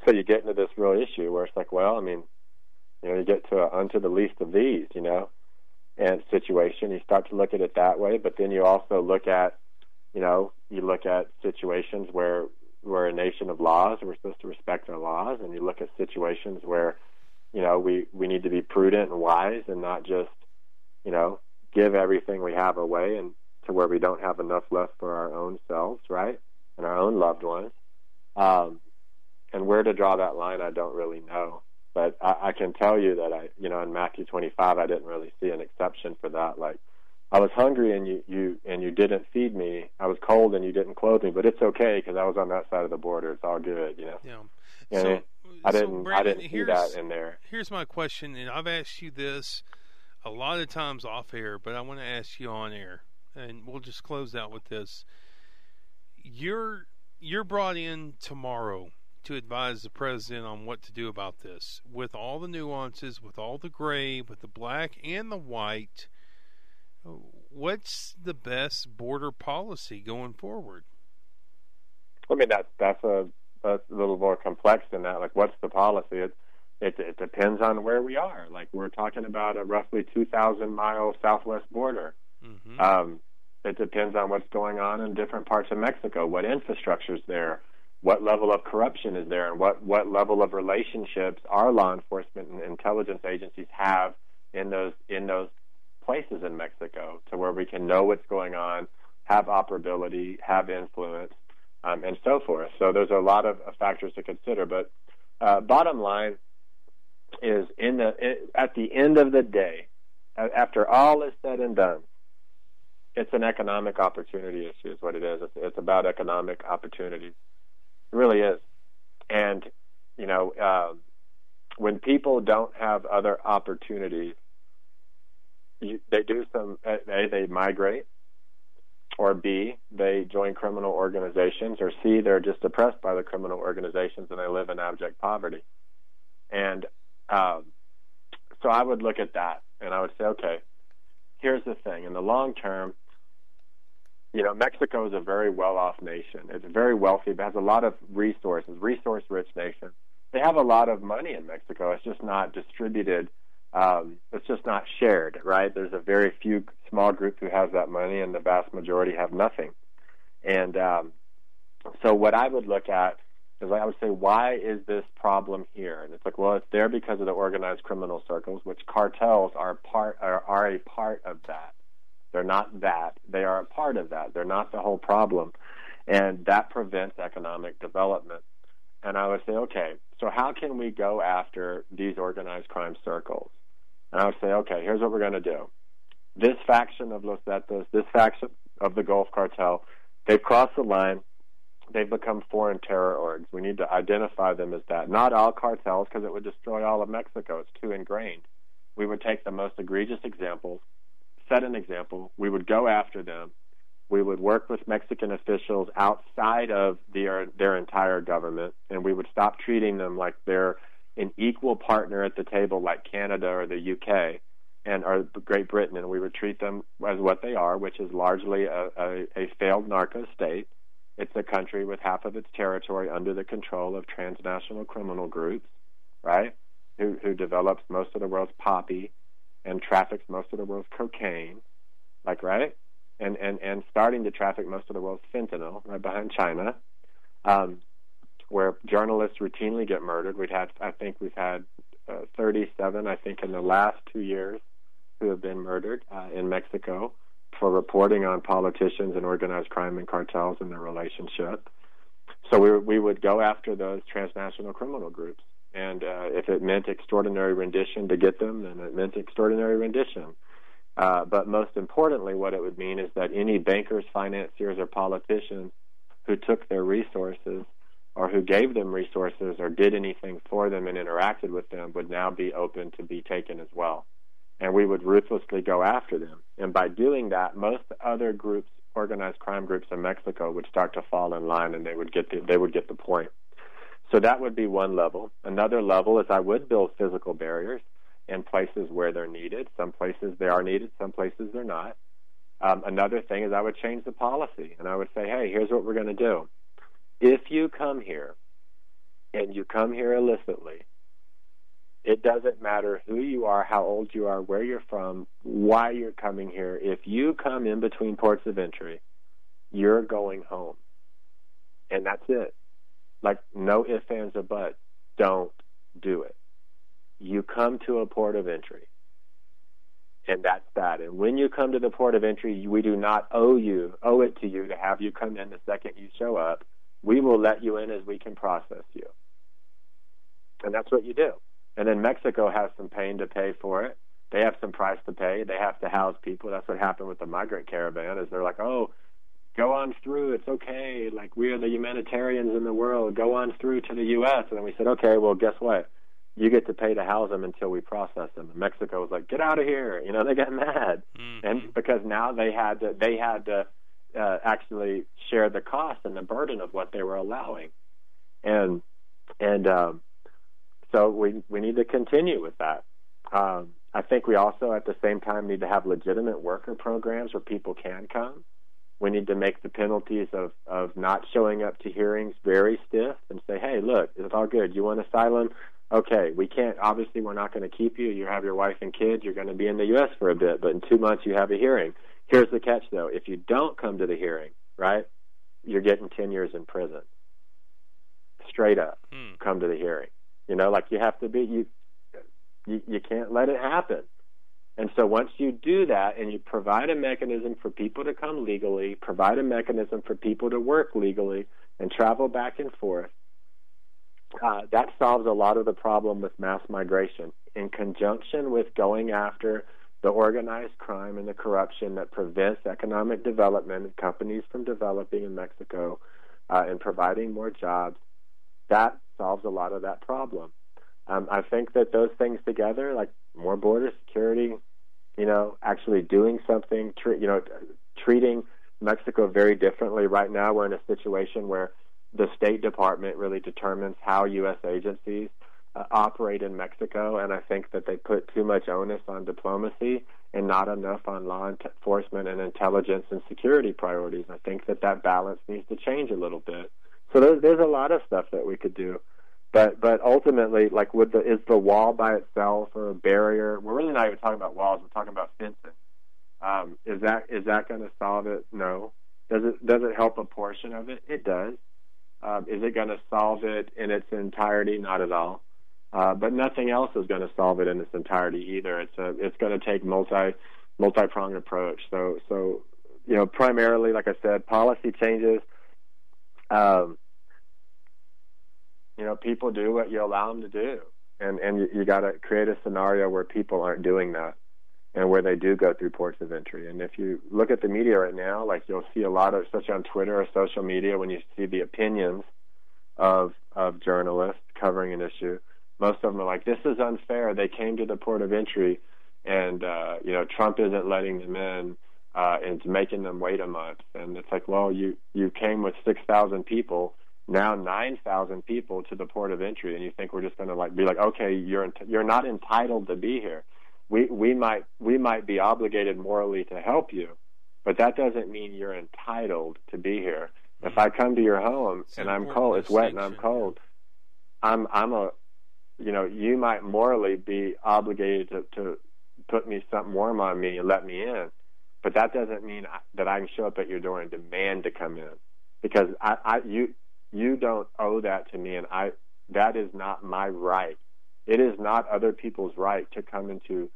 so you get into this real issue where it's like, well, I mean, you know, you get to a, unto the least of these, you know, and situation. You start to look at it that way, but then you also look at, you know, you look at situations where we're a nation of laws, we're supposed to respect our laws, and you look at situations where, you know, we we need to be prudent and wise and not just, you know, give everything we have away and to where we don't have enough left for our own selves, right, and our own loved ones. Um, and where to draw that line, I don't really know. But I, I can tell you that I, you know, in Matthew 25, I didn't really see an exception for that. Like, I was hungry and you, you and you didn't feed me. I was cold and you didn't clothe me. But it's okay because I was on that side of the border. It's all good, you know. Yeah. And so, I didn't. So Brandon, I didn't see that in there. Here's my question, and I've asked you this a lot of times off air, but I want to ask you on air, and we'll just close out with this. You're you're brought in tomorrow to advise the president on what to do about this, with all the nuances, with all the gray, with the black and the white. What's the best border policy going forward? I mean that that's a that's a little more complex than that. Like, what's the policy? It it, it depends on where we are. Like, we're talking about a roughly two thousand mile southwest border. Mm-hmm. Um, it depends on what's going on in different parts of Mexico, what infrastructure is there, what level of corruption is there, and what, what level of relationships our law enforcement and intelligence agencies have in those in those places in Mexico, to where we can know what's going on, have operability, have influence, um, and so forth. So there's a lot of factors to consider. But uh, bottom line is, in the it, at the end of the day, after all is said and done, it's an economic opportunity issue. Is what it is. It's, it's about economic opportunities. It really is. And you know, uh, when people don't have other opportunities, you, they do some. A, they migrate or B, they join criminal organizations, or C, they're just oppressed by the criminal organizations and they live in abject poverty. And um, so I would look at that and I would say, okay, here's the thing. In the long term, you know, Mexico is a very well off nation. It's very wealthy, but has a lot of resources, resource rich nation. They have a lot of money in Mexico. It's just not distributed um, it's just not shared, right? There's a very few small group who has that money, and the vast majority have nothing. And um, so, what I would look at is I would say, why is this problem here? And it's like, well, it's there because of the organized criminal circles, which cartels are part are, are a part of that. They're not that; they are a part of that. They're not the whole problem, and that prevents economic development. And I would say, okay, so how can we go after these organized crime circles? And I would say, okay, here's what we're going to do. This faction of Los Zetas, this faction of the Gulf Cartel, they've crossed the line. They've become foreign terror orgs. We need to identify them as that. Not all cartels, because it would destroy all of Mexico. It's too ingrained. We would take the most egregious examples, set an example. We would go after them. We would work with Mexican officials outside of their their entire government, and we would stop treating them like they're an equal partner at the table like Canada or the UK and or Great Britain, and we would treat them as what they are, which is largely a, a, a failed narco state. It's a country with half of its territory under the control of transnational criminal groups, right? Who, who develops most of the world's poppy and traffics most of the world's cocaine, like right, and and and starting to traffic most of the world's fentanyl right behind China. Um, where journalists routinely get murdered. We've had, I think, we've had uh, 37, I think, in the last two years who have been murdered uh, in Mexico for reporting on politicians and organized crime and cartels and their relationship. So we we would go after those transnational criminal groups, and uh, if it meant extraordinary rendition to get them, then it meant extraordinary rendition. Uh, but most importantly, what it would mean is that any bankers, financiers, or politicians who took their resources or who gave them resources or did anything for them and interacted with them would now be open to be taken as well. And we would ruthlessly go after them. And by doing that, most other groups, organized crime groups in Mexico, would start to fall in line and they would get the, they would get the point. So that would be one level. Another level is I would build physical barriers in places where they're needed. Some places they are needed, some places they're not. Um, another thing is I would change the policy and I would say, hey, here's what we're going to do. If you come here and you come here illicitly, it doesn't matter who you are, how old you are, where you're from, why you're coming here. If you come in between ports of entry, you're going home. And that's it. Like, no ifs, ands, or buts. Don't do it. You come to a port of entry. And that's that. And when you come to the port of entry, we do not owe you, owe it to you to have you come in the second you show up. We will let you in as we can process you. And that's what you do. And then Mexico has some pain to pay for it. They have some price to pay. They have to house people. That's what happened with the migrant caravan. Is they're like, oh, go on through. It's okay. Like we are the humanitarians in the world. Go on through to the U.S. And then we said, okay, well, guess what? You get to pay to house them until we process them. And Mexico was like, get out of here. You know, they got mad, mm-hmm. and because now they had to, they had to uh, actually share the cost and the burden of what they were allowing, and and um, so we we need to continue with that. Um, I think we also at the same time need to have legitimate worker programs where people can come we need to make the penalties of, of not showing up to hearings very stiff and say, hey, look, it's all good. You want asylum? Okay, we can't, obviously, we're not going to keep you. You have your wife and kids. You're going to be in the U.S. for a bit, but in two months you have a hearing. Here's the catch, though. If you don't come to the hearing, right, you're getting 10 years in prison. Straight up, hmm. come to the hearing. You know, like you have to be, you, you, you can't let it happen. And so once you do that and you provide a mechanism for people to come legally, provide a mechanism for people to work legally and travel back and forth, uh, that solves a lot of the problem with mass migration. In conjunction with going after the organized crime and the corruption that prevents economic development and companies from developing in Mexico uh, and providing more jobs, that solves a lot of that problem. Um, I think that those things together, like more border security, you know, actually doing something, tre- you know, treating Mexico very differently. Right now, we're in a situation where the State Department really determines how U.S. agencies uh, operate in Mexico, and I think that they put too much onus on diplomacy and not enough on law enforcement and intelligence and security priorities. I think that that balance needs to change a little bit. So there's there's a lot of stuff that we could do. But but ultimately, like, would the is the wall by itself or a barrier? We're really not even talking about walls. We're talking about fencing. Um, is that is that going to solve it? No. Does it does it help a portion of it? It does. Um, is it going to solve it in its entirety? Not at all. Uh, but nothing else is going to solve it in its entirety either. It's a it's going to take multi multi pronged approach. So so you know primarily, like I said, policy changes. Um, you know, people do what you allow them to do, and and you, you got to create a scenario where people aren't doing that, and where they do go through ports of entry. And if you look at the media right now, like you'll see a lot of, especially on Twitter or social media, when you see the opinions of of journalists covering an issue, most of them are like, "This is unfair. They came to the port of entry, and uh, you know, Trump isn't letting them in." Uh, and it's making them wait a month. And it's like, well, you you came with six thousand people now 9,000 people to the port of entry, and you think we're just going to like be like, okay, you're ent- you're not entitled to be here. We we might we might be obligated morally to help you, but that doesn't mean you're entitled to be here. If I come to your home it's and I'm cold, it's wet and I'm cold, I'm I'm a, you know, you might morally be obligated to to put me something warm on me and let me in, but that doesn't mean I, that I can show up at your door and demand to come in because I, I you you don't owe that to me, and I that is not my right. It is not other people's right to come into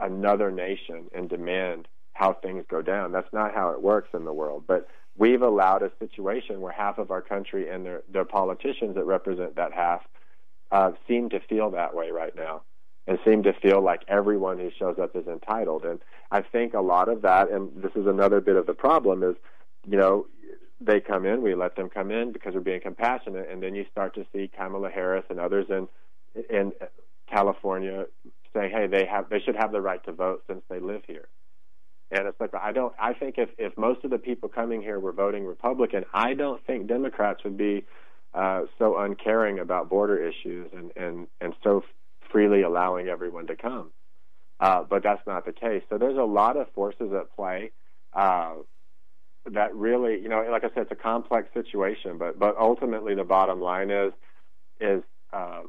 another nation and demand how things go down. That's not how it works in the world. But we've allowed a situation where half of our country and their, their politicians that represent that half uh, seem to feel that way right now. and seem to feel like everyone who shows up is entitled. And I think a lot of that, and this is another bit of the problem, is you know they come in, we let them come in because we're being compassionate, and then you start to see Kamala Harris and others in in California say, hey, they have they should have the right to vote since they live here. And it's like I don't. I think if if most of the people coming here were voting Republican, I don't think Democrats would be uh, so uncaring about border issues and and and so freely allowing everyone to come. Uh, but that's not the case. So there's a lot of forces at play uh, that really, you know, like I said, it's a complex situation. But but ultimately, the bottom line is is uh,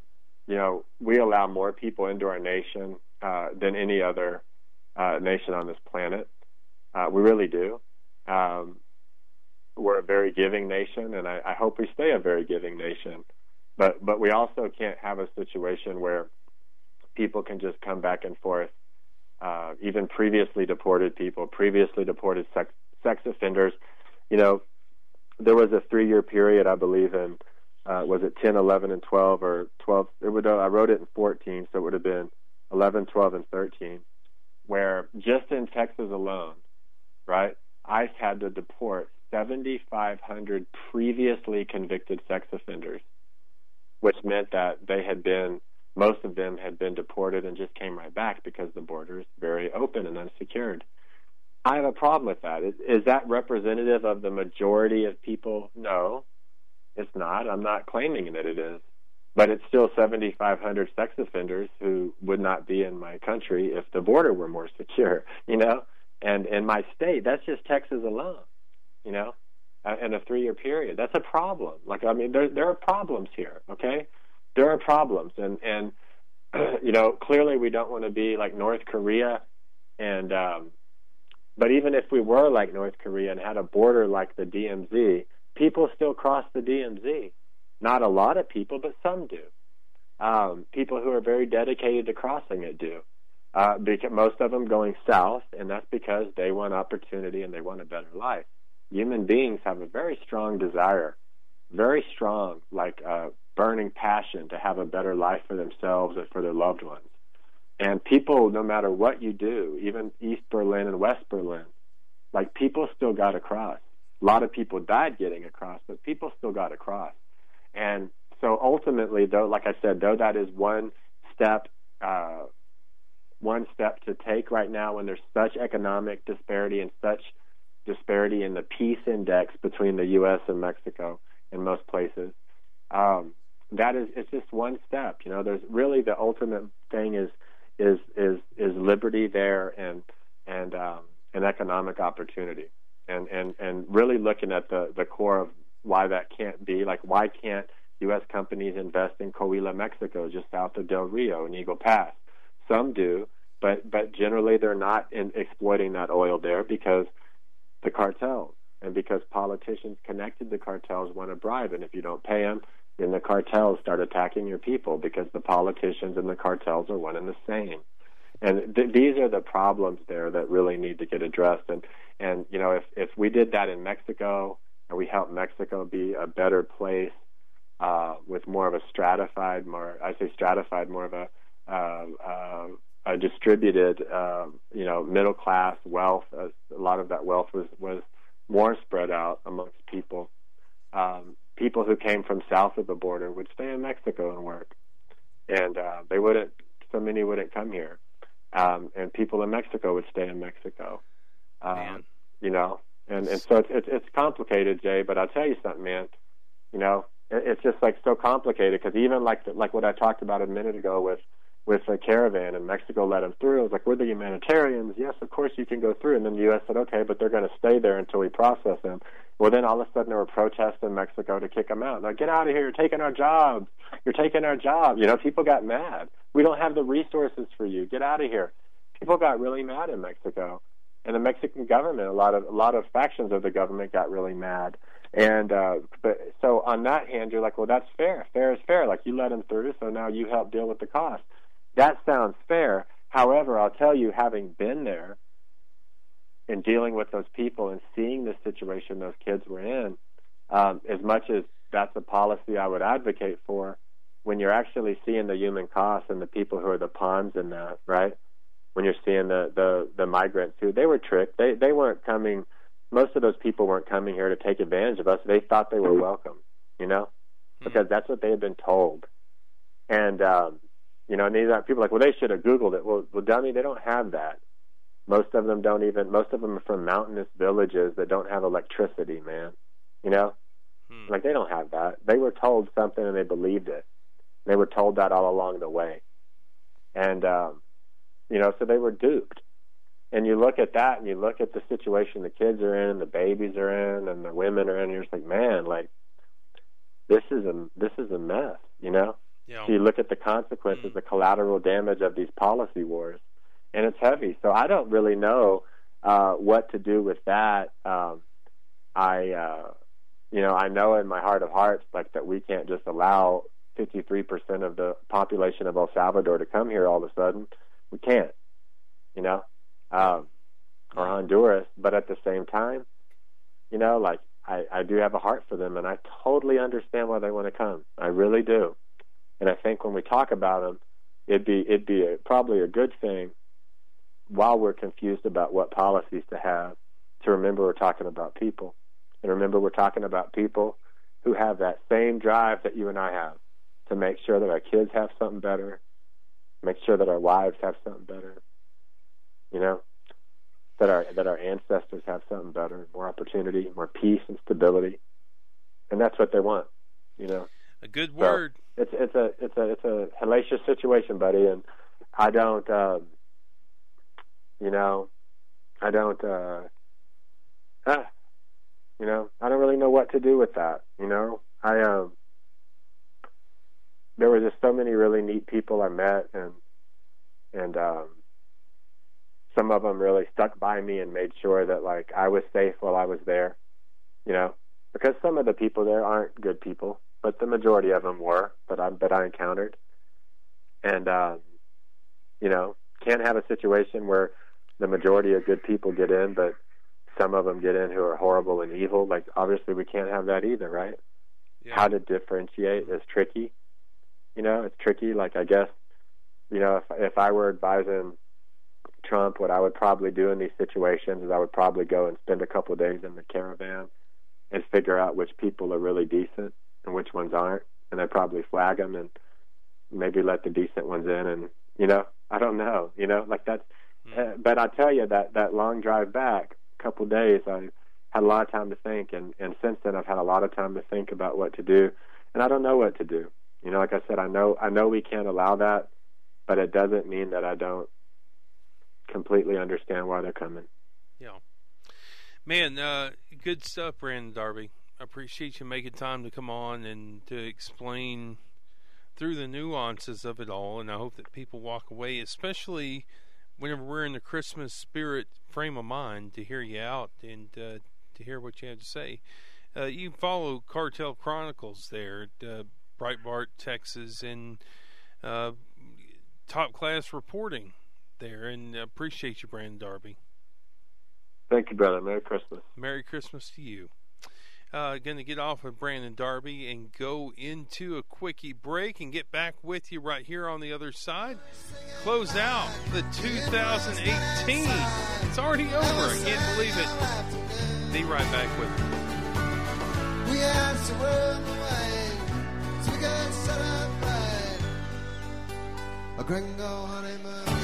you know we allow more people into our nation uh, than any other uh, nation on this planet. Uh, we really do. Um, we're a very giving nation, and I, I hope we stay a very giving nation. But but we also can't have a situation where people can just come back and forth. Uh, even previously deported people, previously deported sex sex offenders. You know, there was a three-year period, I believe, in uh, was it 10, 11, and 12, or 12? It would. Uh, I wrote it in 14, so it would have been 11, 12, and 13, where just in Texas alone, right, ICE had to deport 7,500 previously convicted sex offenders, which meant that they had been, most of them had been deported and just came right back because the border is very open and unsecured. I have a problem with that. Is, is that representative of the majority of people? No, it's not. I'm not claiming that it is. But it's still 7,500 sex offenders who would not be in my country if the border were more secure, you know? And in my state, that's just Texas alone you know, uh, in a three year period. That's a problem. Like I mean, there there are problems here. Okay, there are problems, and and you know, clearly we don't want to be like North Korea, and um, but even if we were like North Korea and had a border like the DMZ, people still cross the DMZ. Not a lot of people, but some do. Um, people who are very dedicated to crossing it do. Uh, because most of them going south, and that's because they want opportunity and they want a better life human beings have a very strong desire, very strong, like uh, burning passion to have a better life for themselves and for their loved ones. And people, no matter what you do, even East Berlin and West Berlin, like people still got across. A lot of people died getting across, but people still got across. And so ultimately, though, like I said, though that is one step, uh, one step to take right now when there's such economic disparity and such disparity in the peace index between the U.S. and Mexico in most places. Um, that is, it's just one step. You know, there's really the ultimate thing is is is is liberty there and and um, an economic opportunity, and and and really looking at the the core of why that can't be. Like, why can't U.S. companies invest in Coahuila, Mexico, just south of Del Rio and Eagle Pass? Some do, but but generally they're not in exploiting that oil there because the cartels. And because politicians connected to cartels want to bribe, and if you don't pay them, then the cartels start attacking your people because the politicians and the cartels are one and the same. And th- these are the problems there that really need to get addressed. And and you know, if if we did that in Mexico and we helped Mexico be a better place uh, with more of a stratified, more I say stratified, more of a uh, uh, a distributed, uh, you know, middle class wealth. a lot of that wealth was was more spread out amongst people. People who came from south of the border would stay in Mexico and work, and uh, they wouldn't. So many wouldn't come here, um, and people in Mexico would stay in Mexico. Um, man. You know, and and so it's, it's it's complicated, Jay. But I'll tell you something, man. You know, it, it's just like so complicated because even like the, like what I talked about a minute ago with with a caravan, and Mexico let them through. I was like, we're the humanitarians. Yes, of course you can go through. And then the U.S. said, okay, but they're going to stay there until we process them. Well, then all of a sudden there were protests in Mexico to kick them out. Now get out of here! You're taking our jobs. You're taking our jobs. You know, people got mad. We don't have the resources for you. Get out of here. People got really mad in Mexico, and the Mexican government, a lot of a lot of factions of the government got really mad. And uh, but so on that hand, you're like, well, that's fair. Fair is fair. Like you let them through, so now you help deal with the cost. That sounds fair. However, I'll tell you, having been there and dealing with those people and seeing the situation those kids were in, um, as much as that's a policy I would advocate for, when you're actually seeing the human cost and the people who are the pawns in that, right? When you're seeing the the the migrants who they were tricked, they they weren't coming. Most of those people weren't coming here to take advantage of us. They thought they were welcome, you know, because that's what they had been told. And um, you know, and these are people like, well, they should have Googled it. Well, well, dummy, they don't have that. Most of them don't even. Most of them are from mountainous villages that don't have electricity, man. You know, Hmm. like they don't have that. They were told something and they believed it. They were told that all along the way, and um, you know, so they were duped. And you look at that, and you look at the situation the kids are in, and the babies are in, and the women are in. And you're just like, man, like this is a this is a mess, you know. Yeah. So you look at the consequences, the collateral damage of these policy wars, and it's heavy. So I don't really know uh, what to do with that. Um, I, uh, you know, I know in my heart of hearts, like that we can't just allow 53% of the population of El Salvador to come here all of a sudden. We can't, you know, um, or Honduras. But at the same time, you know, like I, I do have a heart for them, and I totally understand why they want to come. I really do. And I think when we talk about them, it'd be it'd be a, probably a good thing while we're confused about what policies to have to remember we're talking about people, and remember we're talking about people who have that same drive that you and I have to make sure that our kids have something better, make sure that our wives have something better, you know, that our that our ancestors have something better, more opportunity, more peace and stability, and that's what they want, you know. A good word. it's it's a it's a it's a hellacious situation, buddy, and I don't um you know I don't uh ah, you know, I don't really know what to do with that, you know. I um there were just so many really neat people I met and and um some of them really stuck by me and made sure that like I was safe while I was there, you know, because some of the people there aren't good people but the majority of them were that I that I encountered. And um, you know, can't have a situation where the majority of good people get in, but some of them get in who are horrible and evil. Like obviously, we can't have that either, right? Yeah. How to differentiate is tricky. You know, it's tricky. Like I guess, you know, if if I were advising Trump, what I would probably do in these situations is I would probably go and spend a couple of days in the caravan and figure out which people are really decent and which ones aren't, and I'd probably flag them and maybe let the decent ones in, and you know, I don't know, you know, like that's. Uh, but I tell you that that long drive back, a couple of days, I had a lot of time to think, and and since then I've had a lot of time to think about what to do, and I don't know what to do. You know, like I said, I know I know we can't allow that, but it doesn't mean that I don't completely understand why they're coming. Yeah. Man, uh, good stuff, Brandon Darby. I appreciate you making time to come on and to explain through the nuances of it all. And I hope that people walk away, especially whenever we're in the Christmas spirit frame of mind, to hear you out and uh, to hear what you have to say. Uh, you follow Cartel Chronicles there at uh, Breitbart, Texas, and uh, top class reporting there. And appreciate you, Brandon Darby. Thank you, brother. Merry Christmas. Merry Christmas to you. Uh, going to get off of Brandon Darby and go into a quickie break and get back with you right here on the other side. Close out the 2018. It's already over. I can't believe it. Be right back with you. We had to run away so we could celebrate a gringo honeymoon.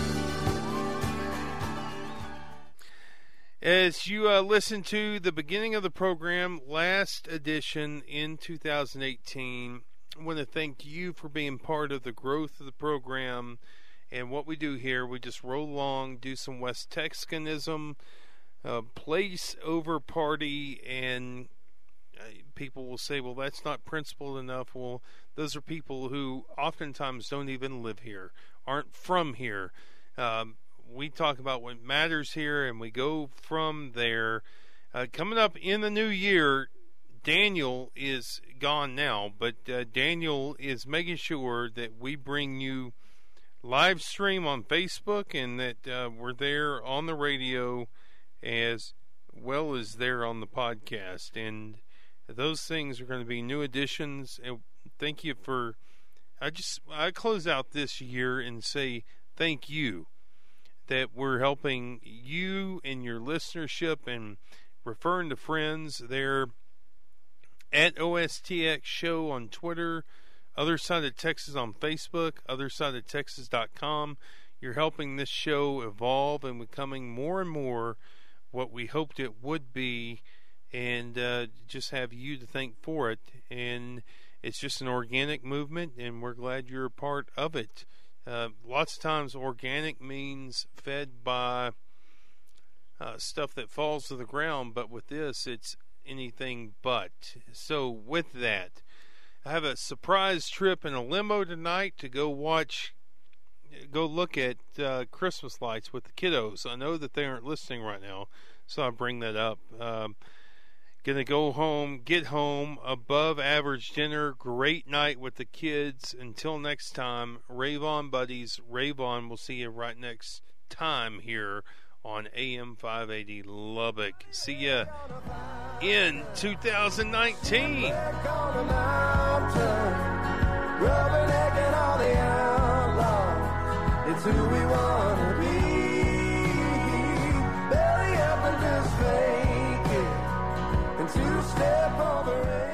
As you uh, listen to the beginning of the program, last edition in 2018, I want to thank you for being part of the growth of the program and what we do here. We just roll along, do some West Texanism, uh, place over party, and uh, people will say, well, that's not principled enough. Well, those are people who oftentimes don't even live here, aren't from here. Um, we talk about what matters here and we go from there. Uh, coming up in the new year, Daniel is gone now, but uh, Daniel is making sure that we bring you live stream on Facebook and that uh, we're there on the radio as well as there on the podcast. And those things are going to be new additions. And thank you for I just I close out this year and say thank you that we're helping you and your listenership and referring to friends there at OSTX Show on Twitter, Other Side of Texas on Facebook, OtherSideOfTexas.com. You're helping this show evolve and becoming more and more what we hoped it would be, and uh, just have you to thank for it. And it's just an organic movement, and we're glad you're a part of it. Uh, lots of times, organic means fed by uh, stuff that falls to the ground, but with this, it's anything but. So, with that, I have a surprise trip in a limo tonight to go watch, go look at uh, Christmas lights with the kiddos. I know that they aren't listening right now, so I bring that up. Um, Gonna go home, get home, above average dinner, great night with the kids. Until next time, rave on, buddies. Rave on. We'll see you right next time here on AM 580 Lubbock. See ya in 2019. It's who we wanna step the rail.